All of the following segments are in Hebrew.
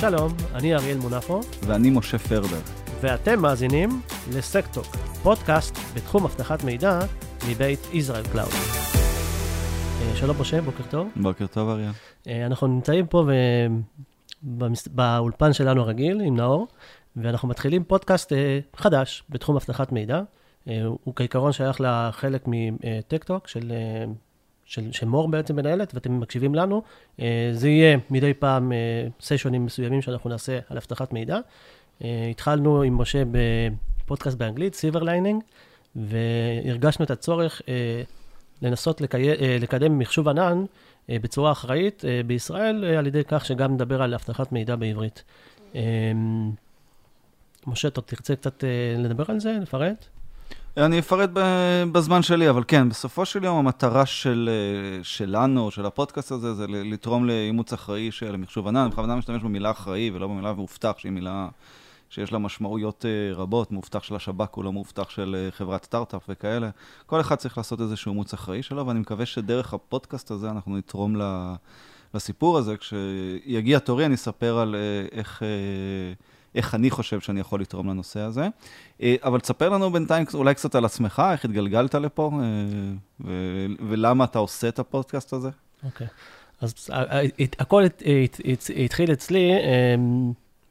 שלום, אני אריאל מונפו. ואני משה פרבר. ואתם מאזינים ל Sec-Talk, פודקאסט בתחום אבטחת מידע מבית IsraelClouds. אה, שלום משה, בוקר טוב. בוקר טוב אריאל. אה, אנחנו נמצאים פה ו... במס... באולפן שלנו הרגיל עם נאור, ואנחנו מתחילים פודקאסט אה, חדש בתחום אבטחת מידע. הוא כעיקרון שייך לחלק מ TechTalk של, של, שמאור בעצם מנהלת, ואתם מקשיבים לנו. אה, זה יהיה מדי פעם סשנים אה, מסוימים שאנחנו נעשה על אבטחת מידע. אה, התחלנו עם משה בפודקאסט באנגלית, Silver Lining, והרגשנו את הצורך לנסות לקי... לקדם מחשוב ענן בצורה אחראית בישראל, על ידי כך שגם נדבר על אבטחת מידע בעברית. משה, אתה תרצה קצת לדבר על זה, לפרט? אני אפרט בזמן שלי, אבל כן, בסופו של יום המטרה של, אה, שלנו, של הפודקאסט הזה, זה לתרום לאימוץ אחראי של מחשוב ענן. אני בכוונה משתמש במילה אחראי ולא במילה מאובטח, שהיא מילה שיש לה משמעויות אה, רבות. מאובטח של השב"כ הוא לא מאובטח של אה, חברת סטארט-אפ וכאלה. כל אחד צריך לעשות איזשהו אימוץ אחראי שלו, ואני מקווה שדרך הפודקאסט הזה אנחנו נתרום לסיפור הזה. כשיגיע תורי אני אספר על איך... איך אני חושב שאני יכול לתרום לנושא הזה. אה, אבל תספר לנו בינתיים אולי קצת על עצמך, איך התגלגלת לפה, אה, ולמה אתה עושה את הפודקאסט הזה. אוקיי. Okay. אז אה, הכל התחיל אצלי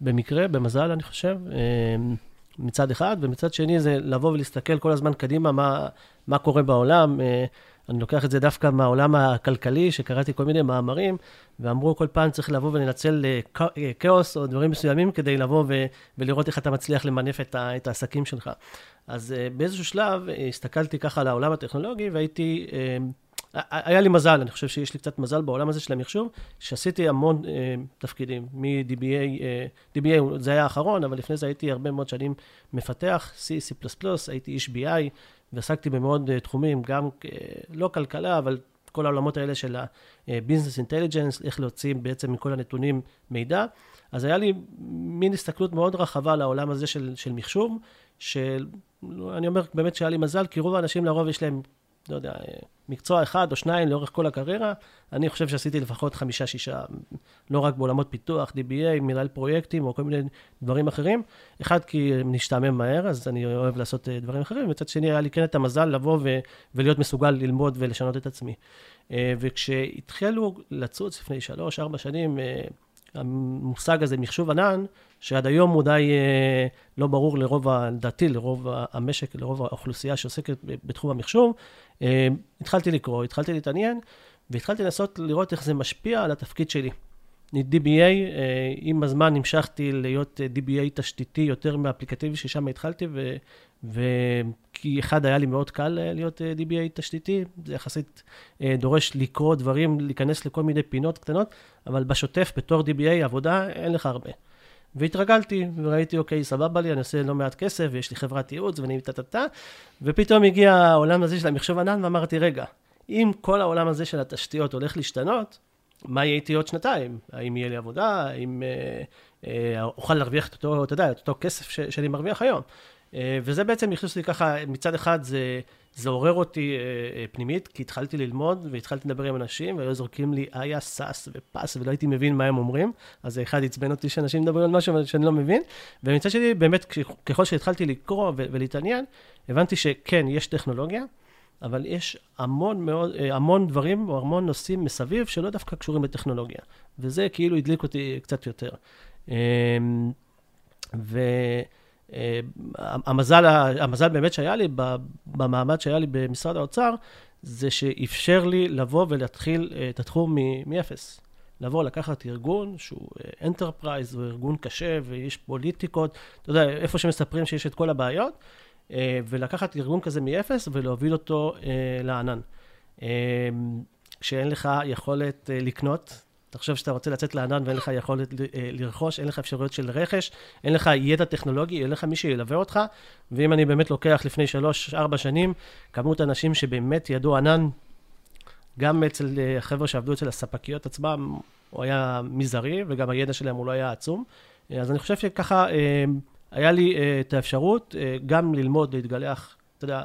במקרה, במזל, אני חושב, מצד אחד, ומצד שני זה לבוא ולהסתכל כל הזמן קדימה מה, מה קורה בעולם. אני לוקח את זה דווקא מהעולם הכלכלי, שקראתי כל מיני מאמרים, ואמרו כל פעם צריך לבוא ולנצל אה, אה, כאוס או דברים מסוימים כדי לבוא ו- ולראות איך אתה מצליח למנף את, ה- את העסקים שלך. אז uh, באיזשהו שלב הסתכלתי ככה על העולם הטכנולוגי והייתי... היה לי מזל, אני חושב שיש לי קצת מזל בעולם הזה של המחשוב, שעשיתי המון uh, תפקידים, מ-DBA, uh, DBA זה היה האחרון, אבל לפני זה הייתי הרבה מאוד שנים מפתח, C, C++, הייתי איש BI, ועסקתי במאוד uh, תחומים, גם uh, לא כלכלה, אבל כל העולמות האלה של ה-Business Intelligence, איך להוציא בעצם מכל הנתונים מידע. אז היה לי מין הסתכלות מאוד רחבה על העולם הזה של, של מחשוב, שאני אומר באמת שהיה לי מזל, כי רוב האנשים לרוב יש להם לא יודע, מקצוע אחד או שניים לאורך כל הקריירה. אני חושב שעשיתי לפחות חמישה, שישה, לא רק בעולמות פיתוח, DBA, מנהל פרויקטים או כל מיני דברים אחרים. אחד, כי נשתעמם מהר, אז אני אוהב לעשות אה, דברים אחרים. מצד שני, היה לי כן את המזל לבוא ו- ולהיות מסוגל ללמוד ולשנות את עצמי. אה, וכשהתחילו לצוץ לפני שלוש, ארבע שנים, אה, המושג הזה, מחשוב ענן, שעד היום הוא די אה, לא ברור לרוב, לדעתי, לרוב המשק, לרוב האוכלוסייה שעוסקת בתחום המחשוב, אה, התחלתי לקרוא, התחלתי להתעניין, והתחלתי לנסות לראות איך זה משפיע על התפקיד שלי. DBA, אה, עם הזמן המשכתי להיות DBA תשתיתי יותר מאפליקטיבי, ששם התחלתי, ו... וכי אחד היה לי מאוד קל להיות DBA תשתיתי, זה יחסית דורש לקרוא דברים, להיכנס לכל מיני פינות קטנות, אבל בשוטף, בתור DBA עבודה, אין לך הרבה. והתרגלתי, וראיתי, אוקיי, סבבה לי, אני עושה לא מעט כסף, ויש לי חברת ייעוץ, ואני טה-טה-טה, ופתאום הגיע העולם הזה של המחשוב ענן, ואמרתי, רגע, אם כל העולם הזה של התשתיות הולך להשתנות, מה יהיה איתי עוד שנתיים? האם יהיה לי עבודה? האם אה, אה, אוכל להרוויח את אותו, אתה יודע, את אותו כסף ש, שאני מרוויח היום? אה, וזה בעצם הכניס לי ככה, מצד אחד זה זה עורר אותי אה, אה, פנימית, כי התחלתי ללמוד והתחלתי לדבר עם אנשים, והיו זורקים לי איה, סאס ופס, ולא הייתי מבין מה הם אומרים. אז אחד עצבן אותי שאנשים מדברים על משהו שאני לא מבין. ומצד שני, באמת, ככל שהתחלתי לקרוא ולהתעניין, הבנתי שכן, יש טכנולוגיה, אבל יש המון, מאוד, אה, המון דברים או המון נושאים מסביב שלא דווקא קשורים לטכנולוגיה. וזה כאילו הדליק אותי קצת יותר. אמ, ו... אה, המזל, המזל באמת שהיה לי, במעמד שהיה לי במשרד האוצר, זה שאפשר לי לבוא ולהתחיל אה, את התחום מאפס. לבוא, לקחת ארגון שהוא enterprise, הוא ארגון קשה ויש פוליטיקות, אתה יודע, איפה שמספרים שיש את כל הבעיות, אה, ולקחת ארגון כזה מאפס ולהוביל אותו לענן. כשאין לך יכולת לקנות, תחשוב שאתה רוצה לצאת לענן ואין לך יכולת אה, לרכוש, אין לך אפשרויות של רכש, אין לך ידע טכנולוגי, אין לך מי שילווה אותך. ואם אני באמת לוקח לפני שלוש-ארבע שנים, כמות אנשים שבאמת ידעו ענן, גם אצל אה, החבר'ה שעבדו אצל הספקיות עצמם, הוא היה מזערי, וגם הידע שלהם הוא לא היה עצום. אה, אז אני חושב שככה היה לי את האפשרות גם ללמוד, להתגלח, אתה יודע,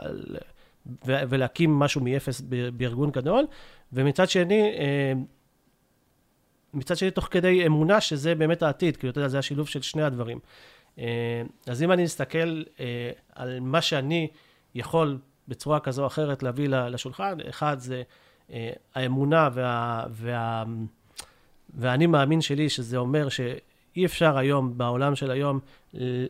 ולהקים משהו מאפס בארגון גדול, ומצד שני, מצד שני, תוך כדי אמונה שזה באמת העתיד, כי אתה יודע, זה השילוב של שני הדברים. אה, אז אם אני מסתכל אה, על מה שאני יכול בצורה כזו או אחרת להביא לשולחן, אחד זה אה, האמונה וה, וה, והאני מאמין שלי, שזה אומר שאי אפשר היום, בעולם של היום,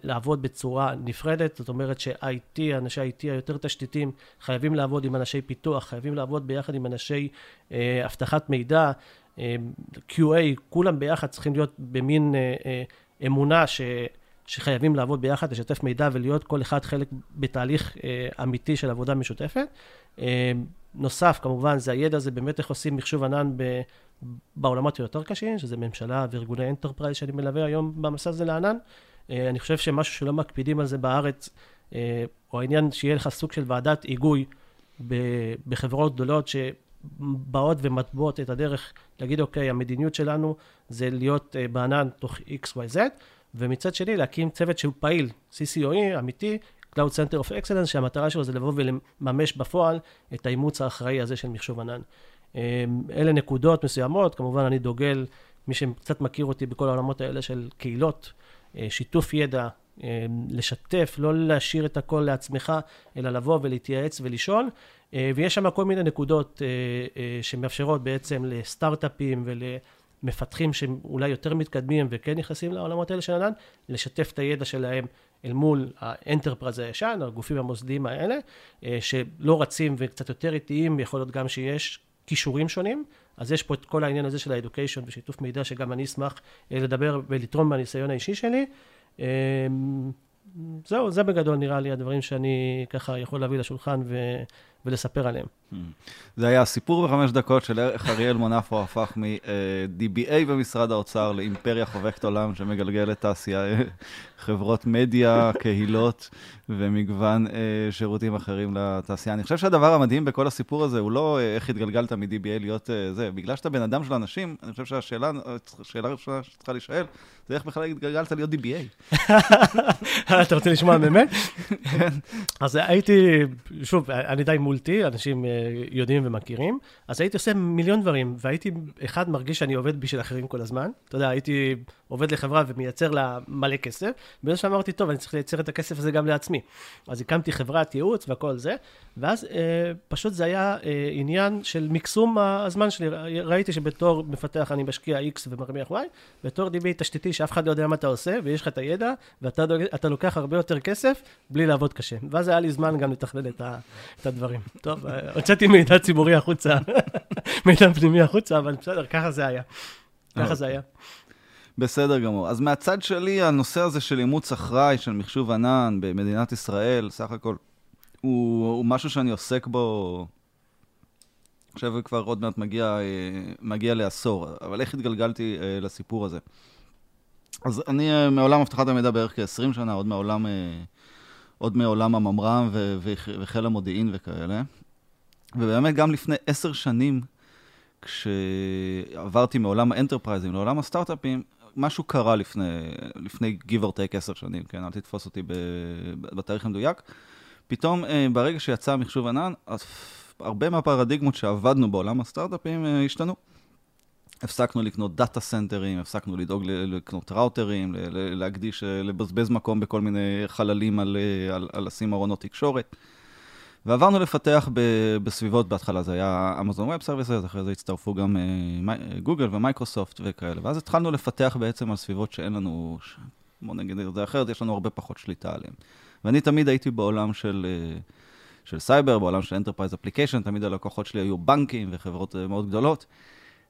לעבוד בצורה נפרדת, זאת אומרת ש-IT, אנשי IT היותר תשתיתיים, חייבים לעבוד עם אנשי פיתוח, חייבים לעבוד ביחד עם אנשי אה, אבטחת מידע, QA, כולם ביחד צריכים להיות במין אה, אה, אמונה ש... שחייבים לעבוד ביחד, לשתף מידע ולהיות כל אחד חלק בתהליך אה, אמיתי של עבודה משותפת. אה, נוסף, כמובן, זה הידע הזה באמת איך עושים מחשוב ענן ב, בעולמות היותר קשים, שזה ממשלה וארגוני enterprise שאני מלווה היום במסע הזה לענן. אה, אני חושב שמשהו שלא מקפידים על זה בארץ, אה, או העניין שיהיה לך סוג של ועדת היגוי בחברות גדולות שבאות ומטבעות את הדרך להגיד, אוקיי, המדיניות שלנו זה להיות אה, בענן תוך XYZ, ומצד שני להקים צוות שהוא פעיל, CCOE, אמיתי, Cloud Center of Excellence, שהמטרה שלו זה לבוא ולממש בפועל את האימוץ האחראי הזה של מחשוב ענן. אלה נקודות מסוימות, כמובן אני דוגל, מי שקצת מכיר אותי בכל העולמות האלה של קהילות, אה, שיתוף ידע, אה, לשתף, לא להשאיר את הכל לעצמך, אלא לבוא ולהתייעץ ולשאול. אה, ויש שם כל מיני נקודות שמאפשרות בעצם לסטארט-אפים ולמפתחים שהם אולי יותר מתקדמים וכן נכנסים לעולמות האלה של ענן, לשתף את הידע שלהם אל מול האנטרפרז הישן, הגופים המוסדיים האלה, שלא רצים וקצת יותר איטיים, יכול להיות גם שיש כישורים שונים, אז יש פה את כל העניין הזה של האדוקיישן ושיתוף מידע, שגם אני אשמח אה, לדבר ולתרום מהניסיון האישי שלי. זהו, זה בגדול נראה לי הדברים שאני ככה יכול להביא לשולחן ו... ולספר עליהם. זה היה סיפור בחמש דקות של איך אריאל מונפו הפך מ-DBA במשרד האוצר לאימפריה חובקת עולם שמגלגלת תעשייה, חברות מדיה, קהילות ומגוון אה, שירותים אחרים לתעשייה. אני חושב שהדבר המדהים בכל הסיפור הזה הוא לא אה, איך התגלגלת מ-DBA להיות אה, זה, בגלל שאתה בן אדם של אנשים, אני חושב שהשאלה שצריכה להישאל, זה איך בכלל התגלגלת להיות DBA. אתה רוצה לשמוע באמת? כן. אז הייתי, שוב, אני די מולטי, אנשים יודעים ומכירים, אז הייתי עושה מיליון דברים, והייתי, אחד, מרגיש שאני עובד בשביל אחרים כל הזמן. אתה יודע, הייתי עובד לחברה ומייצר לה מלא כסף, ובאיזשהו שלב אמרתי, טוב, אני צריך לייצר את הכסף הזה גם לעצמי. אז הקמתי חברת ייעוץ וכל זה, ואז אה, פשוט זה היה אה, עניין של מקסום הזמן שלי. ראיתי שבתור מפתח אני משקיע X ומרוויח Y, בתור DB תשתיתי שאף אחד לא יודע מה אתה עושה, ויש לך את הידע, ואתה לוקח הרבה יותר כסף בלי לעבוד קשה. ואז היה לי זמן גם לתכנן את, את הדברים. טוב, אה, הוצאתי מידע ציבורי החוצה, מידע פנימי החוצה, אבל בסדר, ככה זה היה. ככה זה היה. בסדר גמור. אז מהצד שלי, הנושא הזה של אימוץ אחראי, של מחשוב ענן במדינת ישראל, סך הכל, הוא, הוא משהו שאני עוסק בו, חושב כבר עוד מעט מגיע, אה, מגיע לעשור, אבל איך התגלגלתי אה, לסיפור הזה? אז אני אה, מעולם אבטחת המידע בערך כ-20 שנה, עוד מעולם, עוד מעולם הממר"ם וחיל המודיעין וכאלה. ובאמת, גם לפני עשר שנים, כשעברתי מעולם האנטרפרייזים לעולם הסטארט-אפים, משהו קרה לפני, לפני give or take עשר שנים, כן? אל תתפוס אותי בתאריך המדויק. פתאום, אה, ברגע שיצא מחשוב ענן, הרבה מהפרדיגמות שעבדנו בעולם הסטארט-אפים אה, השתנו. הפסקנו לקנות data center ים, הפסקנו לדאוג לקנות ראוטרים, להקדיש, אה, לבזבז מקום בכל מיני חללים על לשים ארונות תקשורת. ועברנו לפתח ב, בסביבות, בהתחלה זה היה Amazon Web Services, אחרי זה הצטרפו גם אה, גוגל ומייקרוסופט וכאלה, ואז התחלנו לפתח בעצם על סביבות שאין לנו. בוא נגיד את זה אחרת, יש לנו הרבה פחות שליטה עליהן. ואני תמיד הייתי בעולם של, אה, של סייבר, בעולם של enterprise application, תמיד הלקוחות שלי היו בנקים וחברות אה, מאוד גדולות.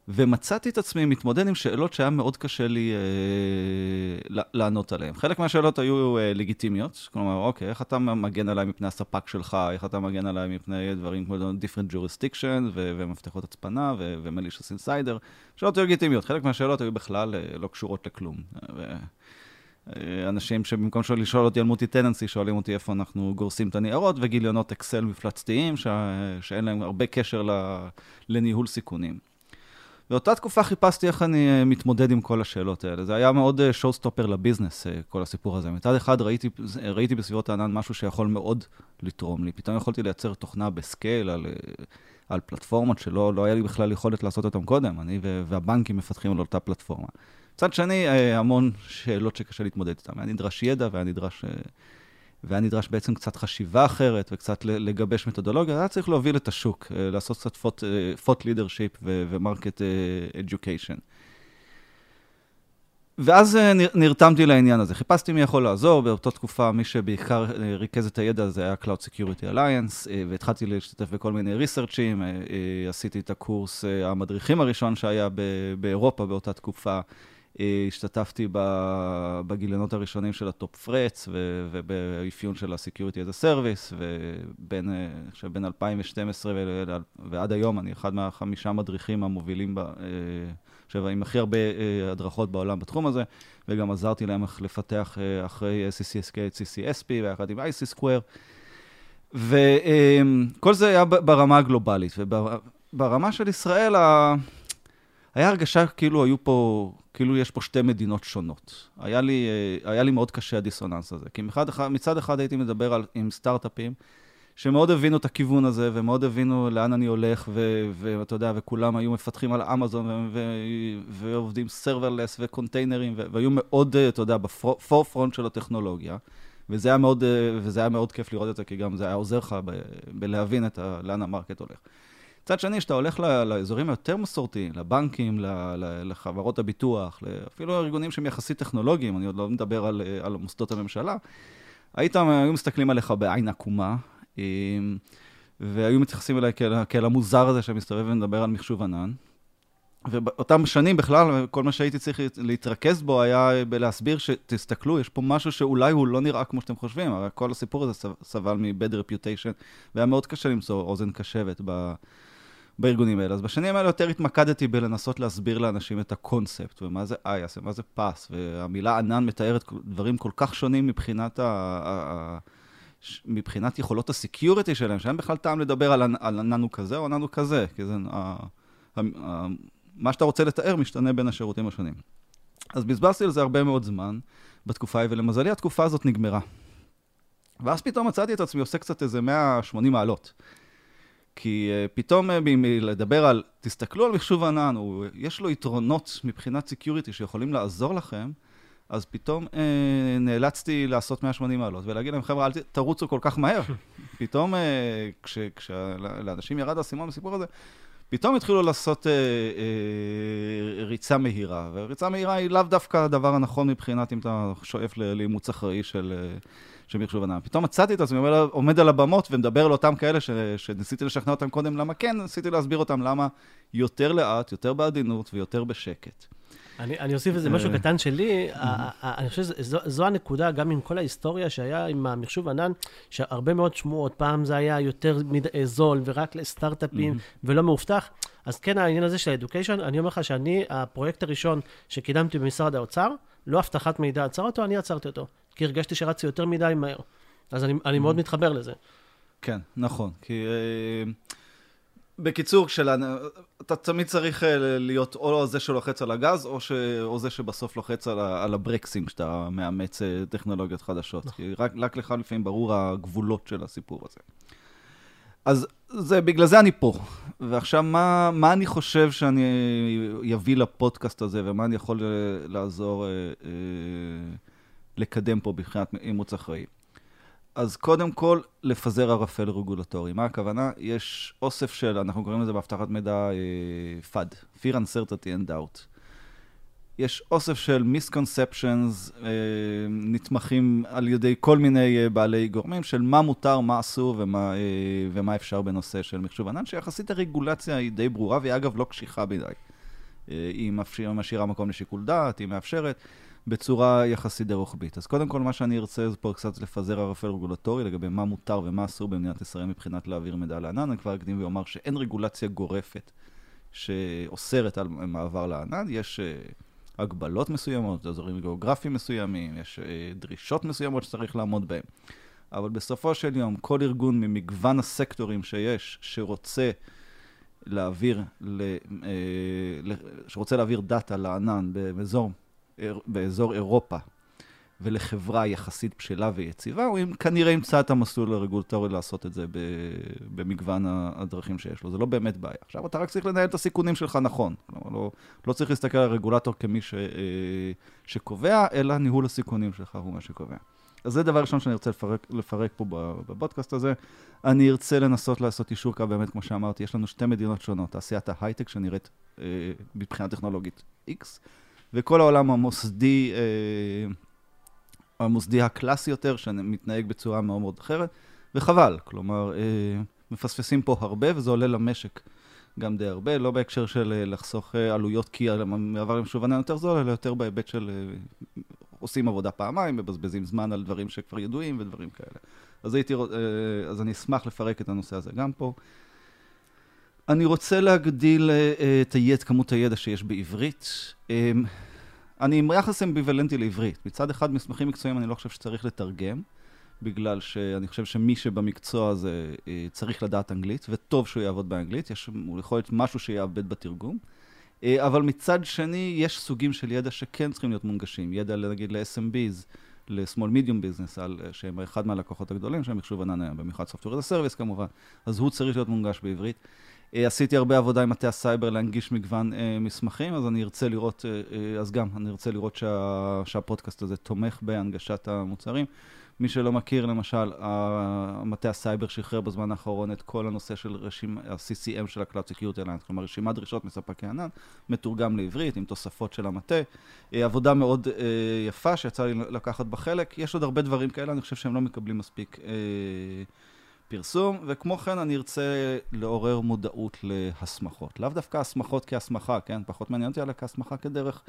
ומצאתי את עצמי מתמודד עם שאלות שהיה מאוד קשה לי אה, לענות עליהן. חלק מהשאלות היו אה, לגיטימיות, כלומר, אוקיי, איך אתה מגן עליי מפני הספק שלך, איך אתה מגן עליי מפני דברים כמו different jurisdiction ו- ומפתחות הצפנה ו- ו-malicious insider, שאלות היו לגיטימיות, חלק מהשאלות היו בכלל אה, לא קשורות לכלום. ו- אה, אנשים שבמקום לשאול אותי על multi-tenancy, שואלים אותי איפה אנחנו גורסים את הניירות, וגיליונות אקסל מפלצתיים, ש... שאין להם הרבה קשר ל... לניהול סיכונים. באותה תקופה חיפשתי איך אני אה, מתמודד עם כל השאלות האלה. זה היה מאוד אה, stopper ל business, אה, כל הסיפור הזה. מצד אחד ראיתי, ראיתי בסביבות הענן משהו שיכול מאוד לתרום לי. פתאום יכולתי לייצר תוכנה ב scale על, על פלטפורמות שלא לא היה לי בכלל יכולת לעשות אותן קודם, אני והבנקים מפתחים על אותה פלטפורמה. מצד שני, המון שאלות שקשה להתמודד איתן. היה נדרש ידע והיה נדרש, והיה נדרש בעצם קצת חשיבה אחרת וקצת לגבש מתודולוגיה. היה צריך להוביל את השוק, אה, לעשות קצת thought leadership ו market education. ואז נרתמתי לעניין הזה. חיפשתי מי יכול לעזור, באותה תקופה מי שבעיקר ריכז את הידע הזה היה Cloud Security Alliance, והתחלתי להשתתף בכל מיני research ים, עשיתי את הקורס המדריכים הראשון שהיה באירופה באותה תקופה. השתתפתי בגיליונות הראשונים של ה Top Threats ובאפיון של ה-Security as a Service, ובין בין 2012 ועד היום אני אחד מהחמישה מדריכים המובילים, עכשיו, עם הכי הרבה הדרכות בעולם בתחום הזה, וגם עזרתי להם איך לפתח אחרי CCSK את CCSP, ויחד עם IC Square. וכל זה היה ברמה הגלובלית, וברמה של ישראל, היה הרגשה כאילו היו פה, כאילו יש פה שתי מדינות שונות. היה לי, אה, היה לי מאוד קשה הדיסוננס הזה, כי מצד אחד, מצד אחד הייתי מדבר על, עם סטארט-אפים, שמאוד הבינו את הכיוון הזה, ומאוד הבינו לאן אני הולך, ואתה יודע, וכולם היו מפתחים על אמזון, ועובדים serverless ו containers ים, והיו מאוד, אה, אתה יודע, ב forefront של הטכנולוגיה. וזה היה, מאוד, אה, וזה היה מאוד כיף לראות את זה, כי גם זה היה עוזר לך בלהבין ה, לאן ה market הולך. מצד שני, כשאתה הולך לאזורים היותר מסורתיים, לבנקים, לחברות הביטוח, אפילו ארגונים שהם יחסית טכנולוגיים, אני עוד לא מדבר על, על מוסדות הממשלה, היית, היו מסתכלים עליך בעין עקומה, והיו מתייחסים אליי כאל, כאל המוזר הזה שמסתובב ומדבר על מחשוב ענן. ובאותם שנים בכלל, כל מה שהייתי צריך להתרכז בו היה בלהסביר שתסתכלו, יש פה משהו שאולי הוא לא נראה כמו שאתם חושבים, הרי כל הסיפור הזה סבל מ-bad reputation, והיה מאוד קשה למצוא אוזן קשבת ב... בארגונים האלה. אז בשנים האלה יותר התמקדתי בלנסות להסביר לאנשים את הקונספט, ומה זה IaaS, ומה זה PaaS, והמילה ענן מתארת דברים כל כך שונים מבחינת, ה, מבחינת יכולות ה security שלהם, שאין בכלל טעם לדבר על, על ענן הוא כזה או ענן הוא כזה, כי זה, מה שאתה רוצה לתאר משתנה בין השירותים השונים. אז בזבזתי על זה הרבה מאוד זמן בתקופה ההיא, ולמזלי התקופה הזאת נגמרה. ואז פתאום מצאתי את עצמי עושה קצת איזה 180 מעלות. כי uh, פתאום uh, לדבר על, תסתכלו על מחשוב ענן, הוא, יש לו יתרונות מבחינת security שיכולים לעזור לכם, אז פתאום uh, נאלצתי לעשות 180 מעלות ולהגיד להם, חבר'ה, אל תרוצו כל כך מהר. פתאום, uh, כשלאנשים ירד האסימון בסיפור הזה, פתאום התחילו לעשות uh, uh, ריצה מהירה, וריצה מהירה היא לאו דווקא הדבר הנכון מבחינת אם אתה שואף לאימוץ אחראי של... Uh, של מחשוב ענן. פתאום מצאתי את עצמי עומד על הבמות ומדבר לאותם כאלה ש, שניסיתי לשכנע אותם קודם למה כן, ניסיתי להסביר אותם למה יותר לאט, יותר בעדינות ויותר בשקט. אני, אני אוסיף איזה משהו אה. קטן שלי, אני חושב שזו הנקודה, גם עם כל ההיסטוריה שהיה עם המחשוב ענן, שהרבה מאוד שמועות, פעם זה היה יותר אה, זול ורק לסטארט-אפים ולא מאובטח. אז כן, העניין הזה של האדוקיישן, אני אומר לך שאני, הפרויקט הראשון שקידמתי במשרד האוצר, לא אבטחת מידע עצר אותו, אני עצרתי אותו. כי הרגשתי שרצתי יותר מדי מהר. אז אני, אני מאוד מתחבר לזה. כן, נכון. כי... אה, בקיצור, כשלה, אתה תמיד צריך אה, להיות או זה שלוחץ על הגז, או, ש, או זה שבסוף לוחץ על, על הברקסים כשאתה מאמץ אה, טכנולוגיות חדשות. נכון. כי רק, רק לך לפעמים ברור הגבולות של הסיפור הזה. אז זה, בגלל זה אני פה. ועכשיו, מה, מה אני חושב שאני אביא לפודקאסט הזה, ומה אני יכול לעזור... אה, אה, לקדם פה מבחינת אימוץ אחראי. אז קודם כל, לפזר ערפל רגולטורי. מה הכוונה? יש אוסף של, אנחנו קוראים לזה באבטחת מידע uh, FUD, Fear Uncertainty and Doubt. יש אוסף של מיסקונספצ'נס uh, נתמכים על ידי כל מיני uh, בעלי גורמים של מה מותר, מה אסור ומה, uh, ומה אפשר בנושא של מחשוב ענן, שיחסית הרגולציה היא די ברורה, והיא אגב לא קשיחה מדי. Uh, היא משאירה מקום לשיקול דעת, היא מאפשרת. בצורה יחסית די רוחבית. אז קודם כל, מה שאני ארצה זה פה קצת לפזר ערפל רגולטורי לגבי מה מותר ומה אסור במדינת ישראל מבחינת להעביר מידע לענן. אני כבר אקדים ואומר שאין רגולציה גורפת שאוסרת על מעבר לענן. יש uh, הגבלות מסוימות, אזורים גיאוגרפיים מסוימים, יש uh, דרישות מסוימות שצריך לעמוד בהן. אבל בסופו של יום, כל ארגון ממגוון הסקטורים שיש, שרוצה להעביר, uh, שרוצה להעביר דאטה לענן באזור באזור אירופה, ולחברה יחסית בשלה ויציבה, הוא כנראה ימצא את המסלול הרגולטורי לעשות את זה במגוון הדרכים שיש לו. זה לא באמת בעיה. עכשיו אתה רק צריך לנהל את הסיכונים שלך נכון. כלומר, לא, לא צריך להסתכל על הרגולטור כמי ש, אה, שקובע, אלא ניהול הסיכונים שלך הוא מה שקובע. אז זה דבר ראשון שאני ארצה לפרק, לפרק פה בבודקאסט הזה. אני ארצה לנסות לעשות אישור קו, באמת, כמו שאמרתי, יש לנו שתי מדינות שונות, תעשיית ההייטק שנראית אה, מבחינה טכנולוגית X, וכל העולם המוסדי, אה, המוסדי הקלאסי יותר, שמתנהג בצורה מאוד מאוד אחרת, וחבל, כלומר, אה, מפספסים פה הרבה, וזה עולה למשק גם די הרבה, לא בהקשר של אה, לחסוך עלויות כי המעבר למשובנה יותר זול, אלא יותר בהיבט של עושים עבודה פעמיים, מבזבזים זמן על דברים שכבר ידועים ודברים כאלה. אז, הייתי, אז אני אשמח לפרק את הנושא הזה גם פה. אני רוצה להגדיל את היד, כמות הידע שיש בעברית. אני עם יחס אמביוולנטי לעברית. מצד אחד, מסמכים מקצועיים אני לא חושב שצריך לתרגם, בגלל שאני חושב שמי שבמקצוע הזה צריך לדעת אנגלית, וטוב שהוא יעבוד באנגלית, יש, יכול להיות משהו שיעבד בתרגום. אה, אבל מצד שני, יש סוגים של ידע שכן צריכים להיות מונגשים. ידע, נגיד, ל-SMBs, ל-small medium business, על, אה, שהם אחד מהלקוחות הגדולים של מחשוב ענן היום, במיוחד Software as a Service כמובן, אז הוא צריך להיות מונגש בעברית. אה, עשיתי הרבה עבודה עם מטה הסייבר להנגיש מגוון אה, מסמכים, אז אני ארצה לראות, אה, אה, אז גם, אני ארצה לראות שה, שהפודקאסט הזה תומך בהנגשת המוצרים. מי שלא מכיר, למשל, מטה הסייבר שחרר בזמן האחרון את כל הנושא של רשימה, ה-CCM של ה-Cloud Security Alliance, כלומר רשימת דרישות מספקי ענן, מתורגם לעברית עם תוספות של המטה. אה, עבודה מאוד יפה שיצא לי לקחת בה חלק. יש עוד הרבה דברים כאלה, אני חושב שהם לא מקבלים מספיק פרסום, וכמו כן אני ארצה לעורר מודעות להסמכות. לאו דווקא הסמכות כהסמכה, כן? פחות מעניין אותי, אלא כהסמכה כדרך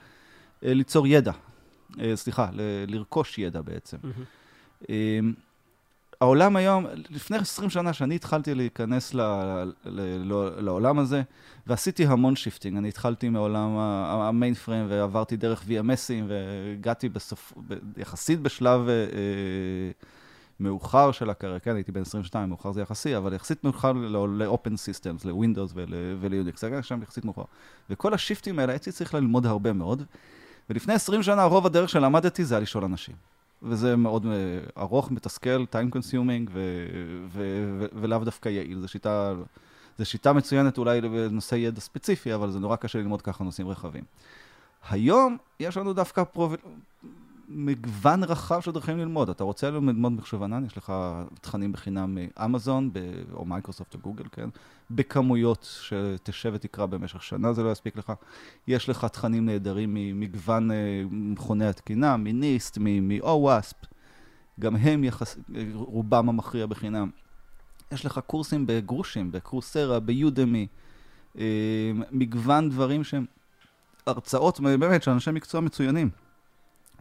אה, ליצור ידע. אה, סליחה, ל- לרכוש ידע בעצם. Mm-hmm. אמ, העולם היום, לפני 20 שנה שאני התחלתי להיכנס ל, ל, ל, לעולם הזה, ועשיתי המון shifting. אני התחלתי מעולם ה mainframe ועברתי דרך VMS ים והגעתי בסוף, יחסית בשלב אה, אה, מאוחר של הקריירה, כן, הייתי בן 22, מאוחר זה יחסי, אבל יחסית מאוחר ל-open systems, ל-Windows ול-Unix, זה היה שם יחסית מאוחר. וכל ה shift ים האלה הייתי צריך ללמוד הרבה מאוד, ולפני 20 שנה רוב הדרך שלמדתי זה היה לשאול אנשים. וזה מאוד אה, ארוך, מתסכל, time consuming, ולאו דווקא יעיל. זו שיטה, זו שיטה מצוינת אולי בנושא ידע ספציפי, אבל זה נורא קשה ללמוד ככה נושאים רחבים. היום יש לנו דווקא פרוב... מגוון רחב של דרכים ללמוד. אתה רוצה ללמוד מחשוב ענן, יש לך תכנים בחינם מאמזון, ב... או מייקרוסופט או גוגל, כן? בכמויות שתשב ותקרא במשך שנה, זה לא יספיק לך. יש לך תכנים נהדרים ממגוון אה, מכוני התקינה, מ-NIST, מ-OWASP, גם הם יחס... רובם המכריע בחינם. יש לך קורסים בגרושים, בקורסרה, ביודמי, אה, מגוון דברים שהם הרצאות, באמת, של אנשי מקצוע מצוינים.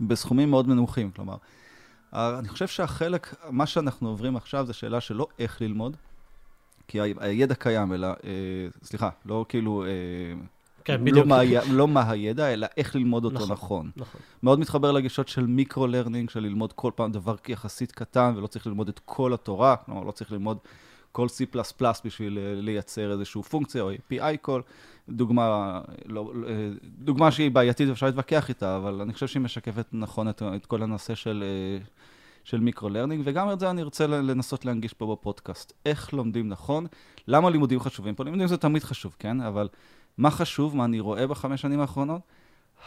בסכומים מאוד מנוחים. כלומר, אני חושב שהחלק, מה שאנחנו עוברים עכשיו זה שאלה של לא איך ללמוד, כי הידע קיים, אלא, אה, סליחה, לא כאילו... אה, כן, לא בדיוק. מה, לא מה הידע, אלא איך ללמוד אותו נכון. נכון. נכון. מאוד מתחבר לגישות של micro-learning, של ללמוד כל פעם דבר יחסית קטן, ולא צריך ללמוד את כל התורה, כלומר, לא צריך ללמוד כל C++ בשביל אה, לייצר איזושהי פונקציה, או API call. דוגמה, לא, אה, דוגמה שהיא בעייתית ואפשר להתווכח איתה, אבל אני חושב שהיא משקפת נכון את, את כל הנושא של, אה, של micro-learning, וגם את זה אני ארצה לנסות להנגיש פה בפודקאסט. איך לומדים נכון? למה לימודים חשובים פה? לימודים זה תמיד חשוב, כן? אבל מה חשוב, מה אני רואה בחמש שנים האחרונות?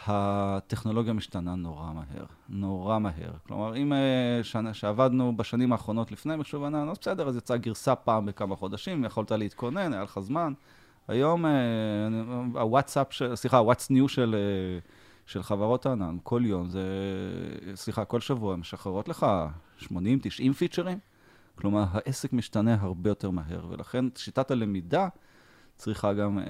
הטכנולוגיה משתנה נורא מהר, נורא מהר. כלומר, אם אה, שנה, שעבדנו בשנים האחרונות לפני מחשוב ענן, אז בסדר, אז יצאה גרסה פעם בכמה חודשים, יכולת להתכונן, היה לך זמן. היום אה, הוואטסאפ, סליחה, הוואטס ניו של, אה, של חברות הענן, כל יום, זה, סליחה, כל שבוע משחררות לך 80-90 פיצ'רים. כלומר, העסק משתנה הרבה יותר מהר, ולכן שיטת הלמידה צריכה גם אה,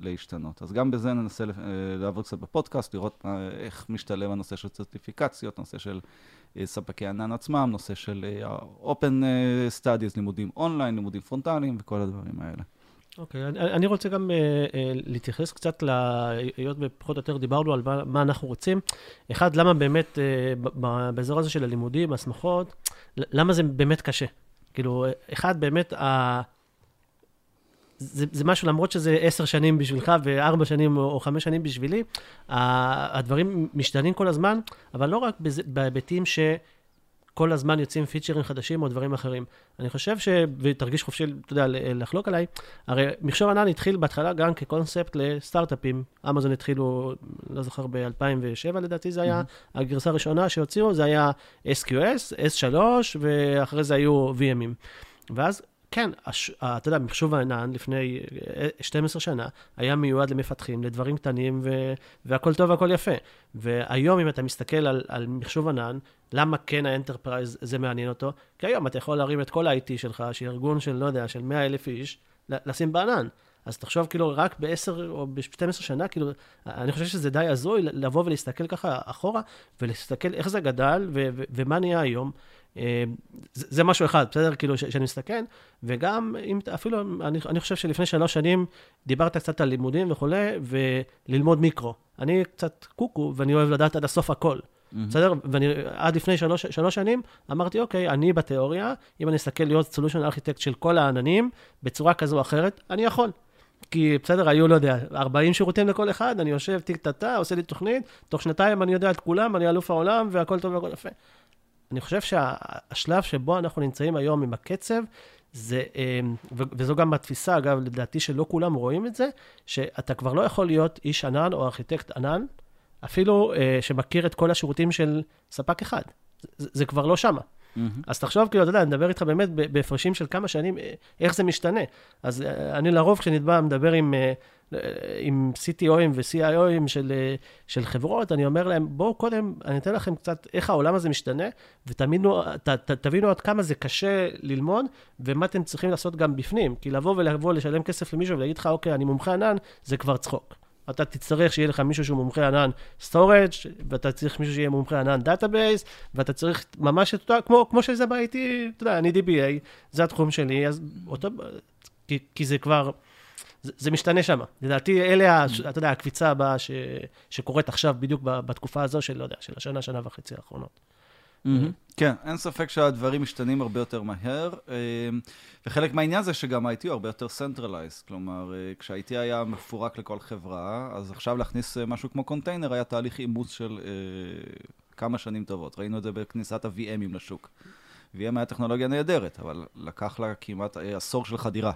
להשתנות. אז גם בזה ננסה אה, לעבוד קצת בפודקאסט, לראות אה, איך משתלב הנושא של צרטיפיקציות, נושא של אה, ספקי ענן עצמם, נושא של אה, Open Studies, לימודים אונליין, לימודים פרונטליים וכל הדברים האלה. אוקיי, okay, אני, אני רוצה גם uh, uh, להתייחס קצת, ל... היות ופחות או יותר דיברנו על מה, מה אנחנו רוצים. אחד, למה באמת uh, באזור הזה של הלימודים, הסמכות, למה זה באמת קשה? כאילו, אחד, באמת, ה... זה, זה משהו, למרות שזה עשר שנים בשבילך וארבע שנים או חמש שנים בשבילי, הדברים משתנים כל הזמן, אבל לא רק בהיבטים ש... כל הזמן יוצאים פיצ'רים חדשים או דברים אחרים. אני חושב ש... ותרגיש חופשי, אתה יודע, לחלוק עליי, הרי מחשוב ענן התחיל בהתחלה גם כקונספט לסטארט-אפים. אמזון התחילו, לא זוכר, ב-2007 לדעתי זה היה, mm-hmm. הגרסה הראשונה שהוציאו, זה היה SQS, S3, ואחרי זה היו VMים. ואז כן, הש, אתה יודע, מחשוב הענן לפני 12 אה, שנה היה מיועד למפתחים, לדברים קטנים, ו, והכל טוב והכל יפה. והיום, אם אתה מסתכל על, על מחשוב ענן, למה כן ה enterprise זה מעניין אותו? כי היום אתה יכול להרים את כל ה-IT שלך, שארגון של, לא יודע, של 100 אלף איש, לשים בענן. אז תחשוב כאילו רק ב-10 או ב-12 שנה, כאילו, אני חושב שזה די הזוי לבוא ולהסתכל ככה אחורה, ולהסתכל איך זה גדל ו- ו- ומה נהיה היום. אה, זה, משהו אחד, בסדר? כאילו, שאני מסתכן, וגם אם אפילו, אני, אני חושב שלפני שלוש שנים דיברת קצת על לימודים וכולי, וללמוד מיקרו. אני קצת קוקו, ואני אוהב לדעת עד הסוף הכל. Mm-hmm. בסדר? ואני עד לפני שלוש, שלוש שנים אמרתי, אוקיי, אני בתיאוריה, אם אני אסתכל להיות solution architect של כל העננים, בצורה כזו או אחרת, אני יכול. כי בסדר, היו, לא יודע, 40 שירותים לכל אחד, אני יושב טיק טטה, עושה לי תוכנית, תוך שנתיים אני יודע את כולם, אני אלוף העולם, והכל טוב והכל יפה. אני חושב שהשלב שבו אנחנו נמצאים היום עם הקצב, זה, אמ, וזו גם התפיסה, אגב, לדעתי שלא כולם רואים את זה, שאתה כבר לא יכול להיות איש ענן או ארכיטקט ענן, אפילו אה, שמכיר את כל השירותים של ספק אחד. זה, זה כבר לא שמה. Mm-hmm. אז תחשוב, כאילו, אתה יודע, אני מדבר איתך באמת בהפרשים של כמה שנים, אה, איך זה משתנה. אז אה, אני לרוב, כשאני בא, מדבר עם, עם CTOים ו-CIOים של, של חברות, אני אומר להם, בואו קודם, אני אתן לכם קצת איך העולם הזה משתנה, ותבינו עד כמה זה קשה ללמוד, ומה אתם צריכים לעשות גם בפנים. כי לבוא ולבוא לשלם כסף למישהו ולהגיד לך, אוקיי, אני מומחה ענן, זה כבר צחוק. אתה תצטרך שיהיה לך מישהו שהוא מומחה ענן storage, ואתה צריך מישהו שיהיה מומחה ענן database, ואתה צריך ממש את אותו, כמו, כמו שזה ב-IT, אתה יודע, אני DBA, זה התחום שלי, אז אותו, כי, כי זה כבר, זה, משתנה שם. לדעתי, אלה, אתה יודע, הקפיצה הבאה ש, שקורית עכשיו, בדיוק בתקופה הזו של, לא יודע, של השנה, שנה וחצי האחרונות. כן, אין ספק שהדברים משתנים הרבה יותר מהר, אמ, וחלק מהעניין זה שגם ה-IT הוא הרבה יותר centralized, כלומר, אה, כשה-IT היה מפורק לכל חברה, אז עכשיו להכניס אה, משהו כמו קונטיינר היה תהליך אימוץ של אה, כמה שנים טובות. ראינו את זה בכניסת ה-VMים לשוק. VM היה טכנולוגיה נהדרת, אבל לקח לה כמעט עשור של חדירה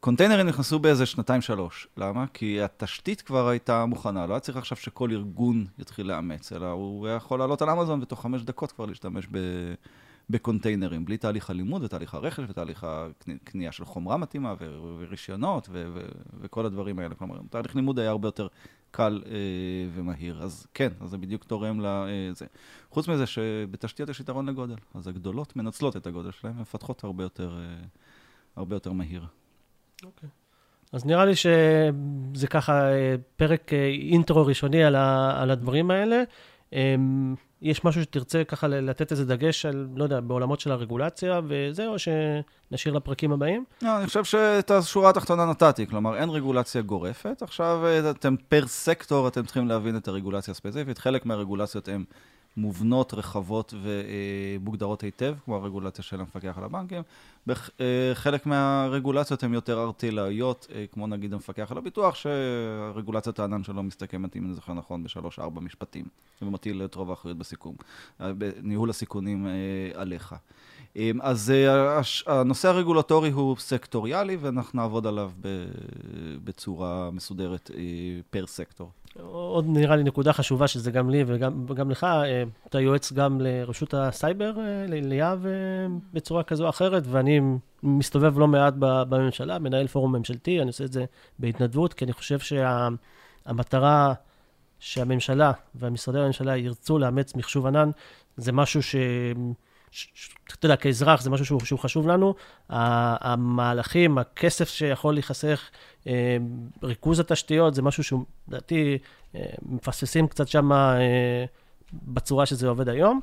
קונטיינרים נכנסו באיזה שנתיים-שלוש. למה? כי התשתית כבר הייתה מוכנה, לא היה צריך עכשיו שכל ארגון יתחיל לאמץ, אלא הוא יכול לעלות על אמזון ותוך חמש דקות כבר להשתמש ב... בקונטיינרים, בלי תהליך הלימוד ותהליך הרכש ותהליך הקנייה של חומרה מתאימה ו- ורישיונות ו- ו- וכל הדברים האלה. כלומר, תהליך לימוד היה הרבה יותר קל אה, ומהיר. אז כן, אז זה בדיוק תורם לזה. אה, חוץ מזה שבתשתיות יש יתרון לגודל, אז הגדולות מנצלות את הגודל שלהן ומפתחות הרבה יותר, אה, הרבה יותר מהיר. אוקיי. אז נראה לי שזה ככה אה, פרק אה, אינטרו ראשוני על, ה, על הדברים האלה. אמ, יש משהו שתרצה ככה לתת איזה דגש על, לא יודע, בעולמות של הרגולציה וזה, או שנשאיר לפרקים הבאים? לא, אני חושב שאת השורה התחתונה נתתי, כלומר, אין רגולציה גורפת. עכשיו, אה, אתם פר סקטור, אתם צריכים להבין את הרגולציה הספציפית. חלק מהרגולציות הן מובנות, רחבות ומוגדרות היטב, כמו הרגולציה של המפקח על הבנקים. חלק מהרגולציות הן יותר סקטוריאליות, אה, כמו נגיד המפקח על הביטוח, שהרגולציית הענן שלו מסתכמת, אם אני זוכר נכון, בשלוש-ארבע משפטים, ומטיל את רוב האחריות בסיכום, אה, בניהול הסיכונים אה, עליך. אז הנושא הרגולטורי הוא סקטוריאלי, ואנחנו נעבוד עליו בצורה מסודרת פר סקטור. עוד נראה לי נקודה חשובה, שזה גם לי וגם, לך, אה, אתה יועץ גם לרשות הסייבר, אה, ליהב, אה, בצורה כזו או אחרת, ואני מסתובב לא מעט בממשלה, מנהל פורום ממשלתי, אני עושה את זה בהתנדבות, כי אני חושב שהמטרה שה, שהממשלה והמשרדי הממשלה ירצו לאמץ מחשוב ענן, זה משהו ש... אתה יודע, כאזרח זה משהו שהוא, שהוא חשוב לנו. המהלכים, הכסף שיכול להיחסך, אה, ריכוז התשתיות, זה משהו שהוא, לדעתי, אה, מפספסים קצת שם אה, בצורה שזה עובד היום.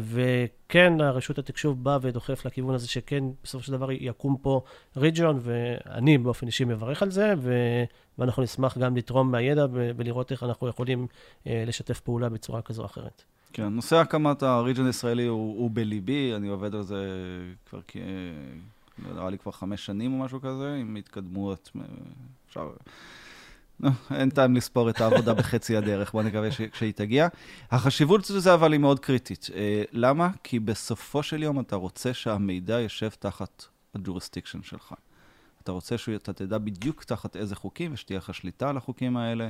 וכן, הרשות התקשוב בא ודוחף לכיוון הזה שכן, בסופו של דבר יקום פה ריג'ון, ואני באופן אישי מברך על זה, ו... ואנחנו נשמח גם לתרום מהידע ולראות איך אנחנו יכולים לשתף פעולה בצורה כזו או אחרת. כן, נושא הקמת הריג'ן הישראלי הוא, הוא בליבי, אני עובד על זה כבר כ... נראה לי כבר חמש שנים או משהו כזה, עם התקדמות, אפשר... לא, אין טעם לספור את העבודה בחצי הדרך, בוא נקווה שהיא תגיע. החשיבות של זה אבל היא מאוד קריטית. אה, למה? כי בסופו של יום אתה רוצה שהמידע יושב תחת ה jurisdiction שלך. אתה רוצה שאתה תדע בדיוק תחת איזה חוקים ושתהיה לך שליטה על החוקים האלה.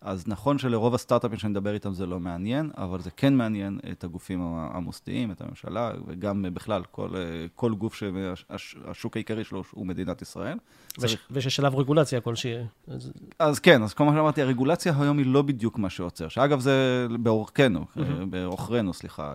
אז נכון שלרוב הסטארט-אפים שאני מדבר איתם זה לא מעניין, אבל זה כן מעניין את הגופים המוסדיים, את הממשלה, וגם בכלל, כל, כל גוף שהשוק העיקרי שלו הוא מדינת ישראל. וש, צריך... ושש עליו רגולציה כלשהי. אז... אז כן, אז כמו שאמרתי, הרגולציה היום היא לא בדיוק מה שעוצר, שאגב זה באורכנו, mm-hmm. בעוכרינו, סליחה.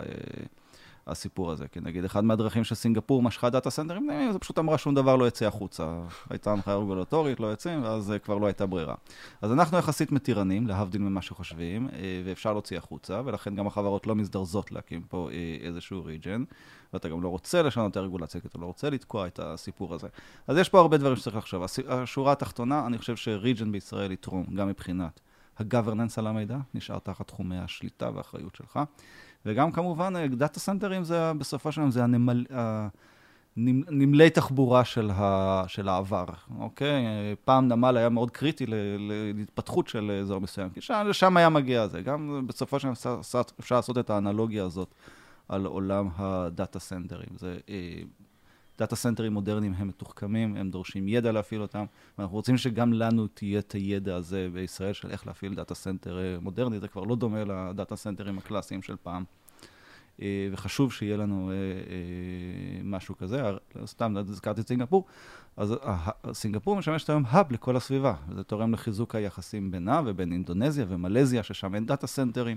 הסיפור הזה. כי נגיד, אחד מהדרכים שסינגפור משכה דאטה סנטרים, זה פשוט אמרה שום דבר לא יצא החוצה. הייתה הנחיה רגולטורית, לא יוצאים, ואז אה, כבר לא הייתה ברירה. אז אנחנו יחסית מתירנים, להבדיל ממה שחושבים, אה, ואפשר להוציא החוצה, ולכן גם החברות לא מזדרזות להקים פה אה, איזשהו ריג'ן, ואתה גם לא רוצה לשנות את הרגולציה, כי אתה לא רוצה לתקוע את הסיפור הזה. אז יש פה הרבה דברים שצריך לחשוב. השורה התחתונה, אני חושב שריג'ן בישראל יתרום, גם מבחינת ה-governance על המידע, נשאר תחת תחומי השליטה והאחריות שלך. וגם כמובן, דאטה סנטרים זה, בסופו של דבר, זה הנמל... נמלי תחבורה של, ה, של העבר, אוקיי? פעם נמל היה מאוד קריטי להתפתחות של אזור מסוים, כי שם, לשם היה מגיע זה. גם בסופו של דבר אפשר לעשות את האנלוגיה הזאת על עולם ה data center ים. זה אה, data center ים מודרניים הם מתוחכמים, הם דורשים ידע להפעיל אותם, ואנחנו רוצים שגם לנו תהיה את הידע הזה בישראל של איך להפעיל data center אה, מודרני, זה כבר לא דומה ל data center ים הקלאסיים של פעם. אה, וחשוב שיהיה לנו אה, משהו כזה, סתם הזכרתי את סינגפור, אז סינגפור משמשת היום hub לכל הסביבה, וזה תורם לחיזוק היחסים בינה ובין אינדונזיה ומלזיה, ששם אין data center ים.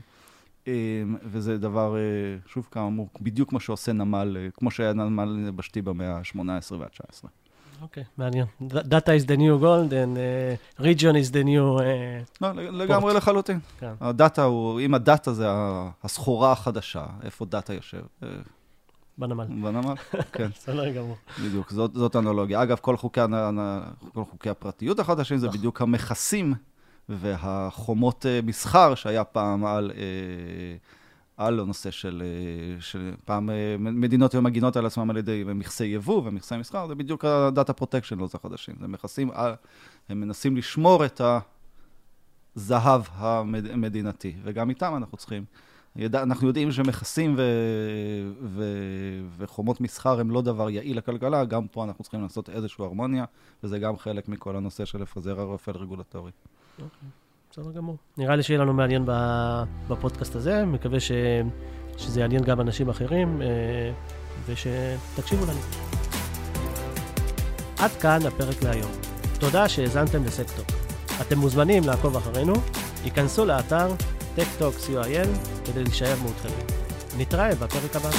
אמ, וזה דבר, אה, שוב כאמור, בדיוק כמו שעושה נמל, אה, כמו שהיה נמל יבשתי במאה ה-18 וה-19. אוקיי, מעניין. Data is the new gold and uh, region is the new... Uh, לא, לגמרי לחלוטין. כן. הדאטה הוא, אם הדאטה זה הסחורה החדשה, איפה דאטה יושב? בנמל. בנמל, כן. בסדר גמור. בדיוק, זאת, זאת אנלוגיה. אגב, כל חוקי, כל חוקי הפרטיות החדשים זה בדיוק המכסים והחומות אה, מסחר שהיה פעם על, אה, על הנושא של, אה, של פעם מדינות היו מגינות על עצמם על ידי מכסי יבוא ומכסי מסחר, זה בדיוק ה data protection זה החדשים. זה מכסים, הם מנסים לשמור את הזהב המדינתי, וגם איתם אנחנו צריכים. אנחנו יודעים שמכסים ו... ו... וחומות מסחר הם לא דבר יעיל לכלכלה, גם פה אנחנו צריכים לעשות איזושהי הרמוניה, וזה גם חלק מכל הנושא של לפזר ערפל רגולטורי. אוקיי, בסדר גמור. נראה לי שיהיה לנו מעניין בפודקאסט הזה, מקווה ש... שזה יעניין גם אנשים אחרים, אה, ושתקשיבו לנו. עד כאן הפרק להיום. תודה שהאזנתם לסקטוק. אתם מוזמנים לעקוב אחרינו, היכנסו לאתר techtalk.co.il כדי להישאר מעודכנים. נתראה בפרק הבא.